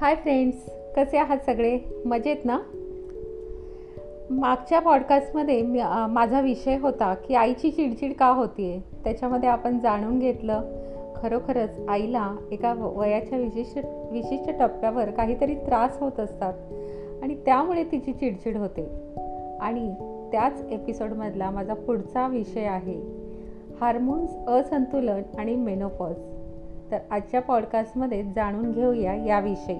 Hi friends कसे आहात सगळे? मजेत ना? मागच्या पॉडकास्टमध्ये मी माझा विषय होता की आईची चिडचिड का होती आहे त्याच्यामध्ये आपण जाणून घेतलं. खरोखरच आईला एका वयाच्या विशिष्ट विशिष्ट टप्प्यावर काहीतरी त्रास होत असतात आणि त्यामुळे तिची चिडचिड होते. आणि त्याच एपिसोडमधला माझा पुढचा विषय आहे. हार्मोन्स असंतुलन आणि मेनोपॉज. तर आजच्या पॉडकास्टमध्ये जाणून घेऊया याविषयी.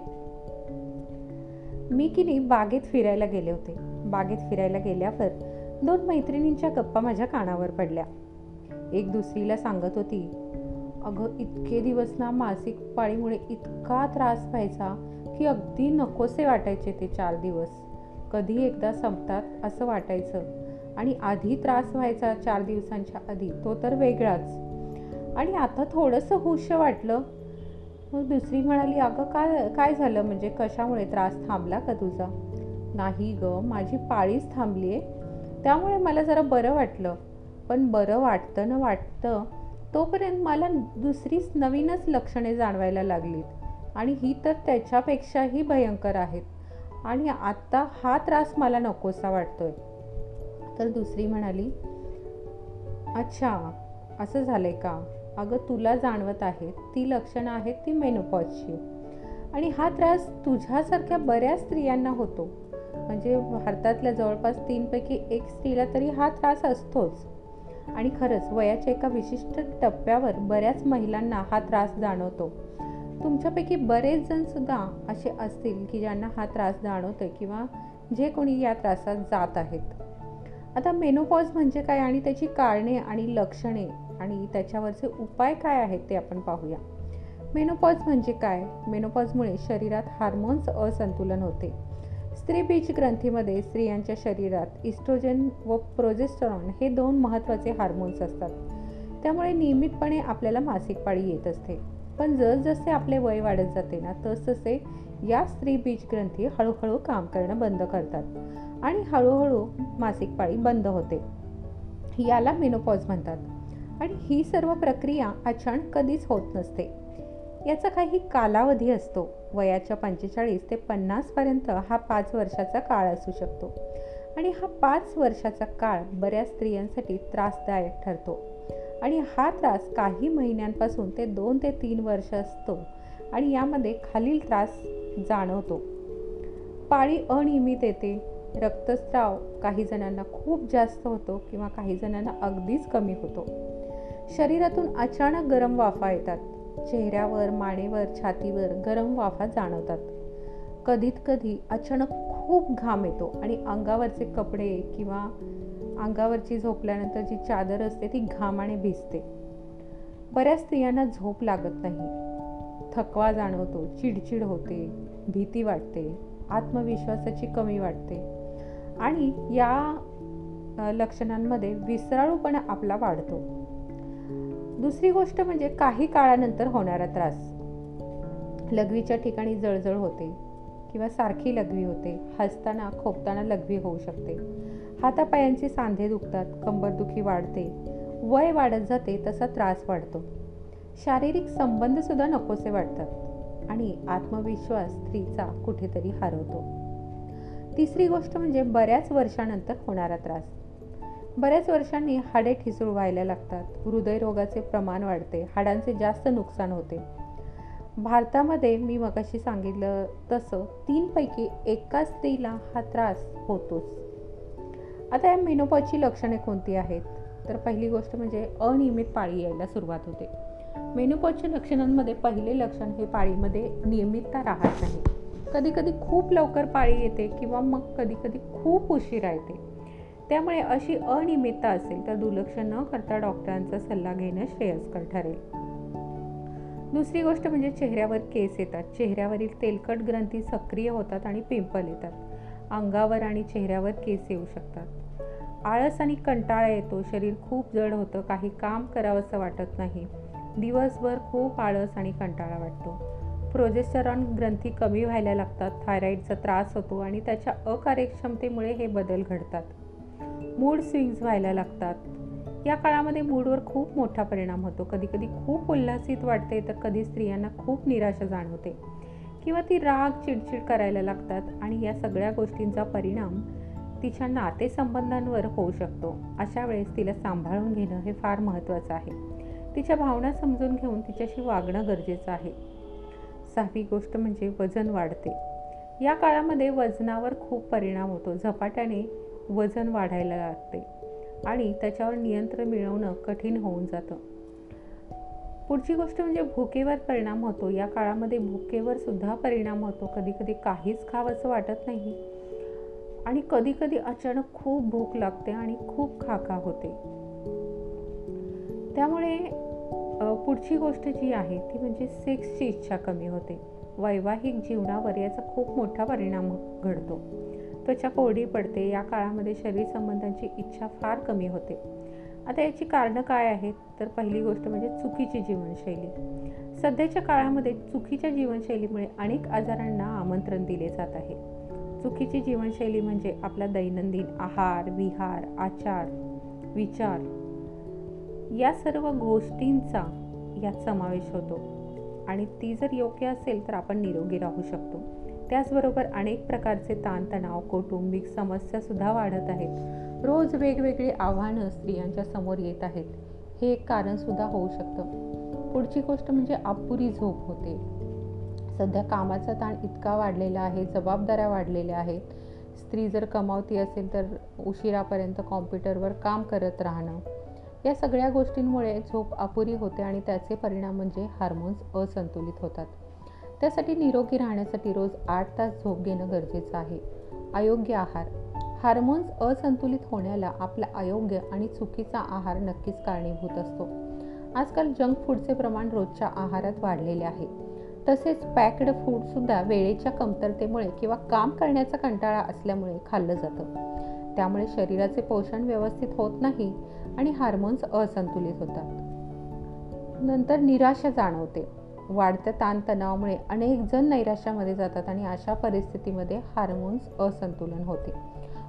मी की नाही बागेत फिरायला गेले होते. बागेत फिरायला गेल्यावर दोन मैत्रिणींच्या गप्पा माझ्या कानावर पडल्या. एक दुसरीला सांगत होती अगं इतके दिवस ना मासिक पाळीमुळे इतका त्रास व्हायचा की अगदी नकोसे वाटायचे ते चार दिवस. कधी एकदा संपतात असं वाटायचं आणि आधी त्रास व्हायचा चार दिवसांच्या आधी तो तर वेगळाच. आणि आता थोडंसं हुश वाटलं. मग दुसरी म्हणाली अगं काय काय झालं? म्हणजे कशामुळे त्रास थांबला का तुझा? नाही ग माझी पाळीच थांबली आहे. त्यामुळे मला जरा बरं वाटलं. पण बरं वाटतं ना वाटतं तोपर्यंत मला दुसरीच नवीनच लक्षणे जाणवायला लागलीत. आणि ही तर त्याच्यापेक्षाही भयंकर आहेत. आणि आत्ता हा त्रास मला नकोसा वाटतोय. तर दुसरी म्हणाली अच्छा असं झालं आहे का? अगं तुला जाणवत आहे ती लक्षणं आहेत ती मेनोपॉजची आणि हा त्रास तुझ्यासारख्या बऱ्याच स्त्रियांना होतो. म्हणजे भारतातल्या जवळपास तीनपैकी एक स्त्रीला तरी हा त्रास असतोच. आणि खरंच वयाच्या एका विशिष्ट टप्प्यावर बऱ्याच महिलांना हा त्रास जाणवतो. तुमच्यापैकी बरेच जण सुद्धा असे असतील की ज्यांना हा त्रास जाणवतोय किंवा जे कोणी या त्रासात जात आहेत. आता मेनोपॉज म्हणजे काय आणि त्याची कारणे आणि लक्षणे आणि त्याच्यावरचे उपाय काय आहेत ते आपण पाहूया. मेनोपॉज म्हणजे काय? मेनोपॉजमुळे शरीरात हार्मोन्स असंतुलन होते. स्त्री बीज ग्रंथीमध्ये स्त्रियांच्या शरीरात इस्ट्रोजन व प्रोजेस्टरॉन हे दोन महत्त्वाचे हार्मोन्स असतात. त्यामुळे नियमितपणे आपल्याला मासिक पाळी येत असते. पण जसजसे आपले वय वाढत जाते ना तसतसे या स्त्री बीज ग्रंथी हळूहळू काम करणं बंद करतात आणि हळूहळू मासिक पाळी बंद होते. याला मेनोपॉज म्हणतात. आणि ही सर्व प्रक्रिया अचानक कधीच होत नसते. याचा काही कालावधी असतो. वयाच्या पंचेचाळीस ते पन्नासपर्यंत हा पाच वर्षाचा काळ असू शकतो. आणि हा पाच वर्षाचा काळ बऱ्याच स्त्रियांसाठी त्रासदायक ठरतो. आणि हा त्रास काही महिन्यांपासून ते दोन ते तीन वर्ष असतो आणि यामध्ये खालील त्रास जाणवतो. पाळी अनियमित येते. रक्तस्राव काही जणांना खूप जास्त होतो किंवा काही जणांना अगदीच कमी होतो. शरीरातून अचानक गरम वाफा येतात. चेहऱ्यावर मानेवर छातीवर गरम वाफा जाणवतात. कधीत कधी अचानक खूप घाम येतो आणि अंगावरचे कपडे किंवा अंगावरची झोपल्यानंतर जी चादर असते ती घामाने भिजते. बऱ्याच स्त्रियांना झोप लागत नाही. थकवा जाणवतो चिडचिड होते भीती वाटते आत्मविश्वासाची कमी वाटते आणि या लक्षणांमध्ये विसराळूपणा आपला वाढतो. दुसरी गोष्ट म्हणजे काही काळानंतर होणारा त्रास. लघवीच्या ठिकाणी जळजळ होते किंवा सारखी लघवी होते हसताना खोपताना लघवी होऊ शकते. हातापायांचे सांधे दुखतात कंबरदुखी वाढते वय वाढत जाते तसा त्रास वाढतो. शारीरिक संबंधसुद्धा नकोसे वाटतात आणि आत्मविश्वास स्त्रीचा कुठेतरी हरवतो. तिसरी गोष्ट म्हणजे बऱ्याच वर्षानंतर होणारा त्रास. बऱ्याच वर्षांनी हाडे ठिसूळ व्हायला लागतात हृदयरोगाचे प्रमाण वाढते हाडांचे जास्त नुकसान होते. भारतामध्ये मी मगाशी सांगितलं तसं तीनपैकी एका स्त्रीला हा त्रास होतोच. आता या मेनोपॉजची लक्षणे कोणती आहेत? तर पहिली गोष्ट म्हणजे अनियमित पाळी यायला सुरुवात होते. मेनोपॉजच्या लक्षणांमध्ये पहिले लक्षण हे पाळीमध्ये नियमितता राहत नाही. कधीकधी खूप लवकर पाळी येते किंवा मग कधीकधी खूप उशिरा येते. त्यामुळे अशी अनियमितता असेल तर दुर्लक्ष न करता डॉक्टरांचा सल्ला घेणं श्रेयस्कर ठरेल. दुसरी गोष्ट म्हणजे चेहऱ्यावर केस येतात. चेहऱ्यावरील तेलकट ग्रंथी सक्रिय होतात आणि पिंपल येतात. अंगावर आणि चेहऱ्यावर केस येऊ शकतात. आळस आणि कंटाळा येतो. शरीर खूप जड होतं. काही काम करावंसं वाटत नाही. दिवसभर खूप आळस आणि कंटाळा वाटतो. प्रोजेस्टरॉन ग्रंथी कमी व्हायला लागतात. थायरॉईडचा त्रास होतो आणि त्याच्या अकार्यक्षमतेमुळे हे बदल घडतात. मूड स्विंग्स व्हायला लागतात. या काळामध्ये मूडवर खूप मोठा परिणाम होतो. कधीकधी खूप उल्हासित वाटते तर कधी स्त्रियांना खूप निराशा जाणवते. किंवा ती राग चिडचिड करायला लागतात आणि या सगळ्या गोष्टींचा परिणाम तिच्या नातेसंबंधांवर होऊ शकतो. अशा वेळेस तिला सांभाळून घेणं हे फार महत्त्वाचं आहे. तिच्या भावना समजून घेऊन तिच्याशी वागणं गरजेचं आहे. सहावी गोष्ट म्हणजे वजन वाढते. या काळामध्ये वजनावर खूप परिणाम होतो. झपाट्याने वजन वाढायला लागते आणि त्याच्यावर नियंत्रण मिळवणं कठीण होऊन जातं. पुढची गोष्ट म्हणजे भुकेवर परिणाम होतो. या काळामध्ये भुकेवर सुद्धा परिणाम होतो. कधी कधी काहीच खावंसं वाटत नाही. आणि कधी कधी अचानक खूप भूक लागते आणि खूप खाका होते. त्यामुळे पुढची गोष्ट जी आहे ती म्हणजे सेक्सची इच्छा कमी होते. वैवाहिक जीवनावर याचा खूप मोठा परिणाम घडतो. त्वचा कोरडी पडते. या काळामध्ये शरीर संबंधांची इच्छा फार कमी होते. आता याची कारणं काय आहेत? तर पहिली गोष्ट म्हणजे चुकीची जीवनशैली. सध्याच्या काळामध्ये चुकीच्या जीवनशैलीमुळे अनेक आजारांना आमंत्रण दिले जात आहे. चुकीची जीवनशैली म्हणजे आपला दैनंदिन आहार विहार आचार विचार या सर्व गोष्टींचा यात समावेश होतो. आणि ती जर योग्य असेल तर आपण निरोगी राहू शकतो. त्याचबरोबर अनेक प्रकारचे ताणतणाव कौटुंबिक समस्यासुद्धा वाढत आहेत. रोज वेगवेगळी आव्हानं स्त्रियांच्या समोर येत आहेत. हे एक कारणसुद्धा होऊ शकतं. पुढची गोष्ट म्हणजे अपुरी झोप होते. सध्या कामाचा ताण इतका वाढलेला आहे जबाबदाऱ्या वाढलेल्या आहेत. स्त्री जर कमावती असेल तर उशिरापर्यंत कॉम्प्युटरवर काम करत राहणं. या सगळ्या गोष्टींमुळे झोप अपुरी होते आणि त्याचे परिणाम म्हणजे हार्मोन्स असंतुलित होतात. त्यासाठी निरोगी राहण्यासाठी रोज आठ तास झोप घेणं गरजेचं आहे. अयोग्य आहार. हार्मोन्स असंतुलित होण्याला आपला अयोग्य आणि चुकीचा आहार नक्कीच कारणीभूत असतो. आजकाल जंक फूडचे प्रमाण रोजच्या आहारात वाढलेले आहे. तसेच पॅक्ड फूडसुद्धा वेळेच्या कमतरतेमुळे किंवा काम करण्याचा कंटाळा असल्यामुळे खाल्लं जातं. त्यामुळे शरीराचे पोषण व्यवस्थित होत नाही आणि हार्मोन्स असंतुलित होतात. नंतर निराशा जाणवते. वाढत्या ताणतणावामुळे अनेक जण नैराश्यामध्ये जातात आणि अशा परिस्थितीमध्ये हार्मोन्स असंतुलन होते.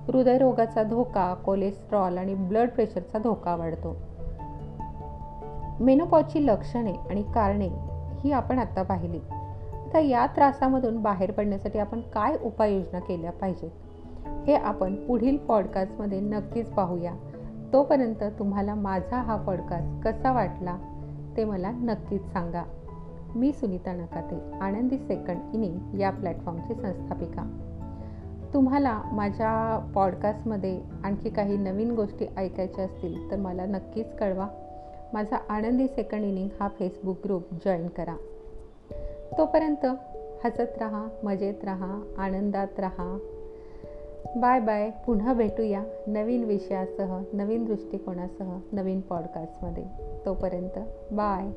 हृदयरोगाचा धोका कोलेस्ट्रॉल आणि ब्लड प्रेशरचा धोका वाढतो. मेनोपॉजची लक्षणे आणि कारणे ही आपण आता पाहिली. आता या त्रासामधून बाहेर पडण्यासाठी आपण काय उपाययोजना केल्या पाहिजेत? हे आपण पुढील पॉडकास्टमध्ये नक्कीच पाहूया. तोपर्यंत तुम्हाला माझा हा पॉडकास्ट कसा वाटला ते मला नक्कीच सांगा. मी सुनीता नकाते आनंदी सेकंड इनिंग या प्लॅटफॉर्मची संस्थापिका. तुम्हाला माझ्या पॉडकास्टमध्ये आणखी काही नवीन गोष्टी ऐकायच्या असतील तर मला नक्कीच कळवा. माझा आनंदी सेकंड इनिंग हा फेसबुक ग्रुप जॉईन करा. तोपर्यंत हसत राहा मजेत राहा आनंदात राहा. बाय बाय पुन्हा भेटूया नवीन विषयासह नवीन दृष्टिकोनासह नवीन पॉडकास्टमध्ये. तोपर्यंत बाय.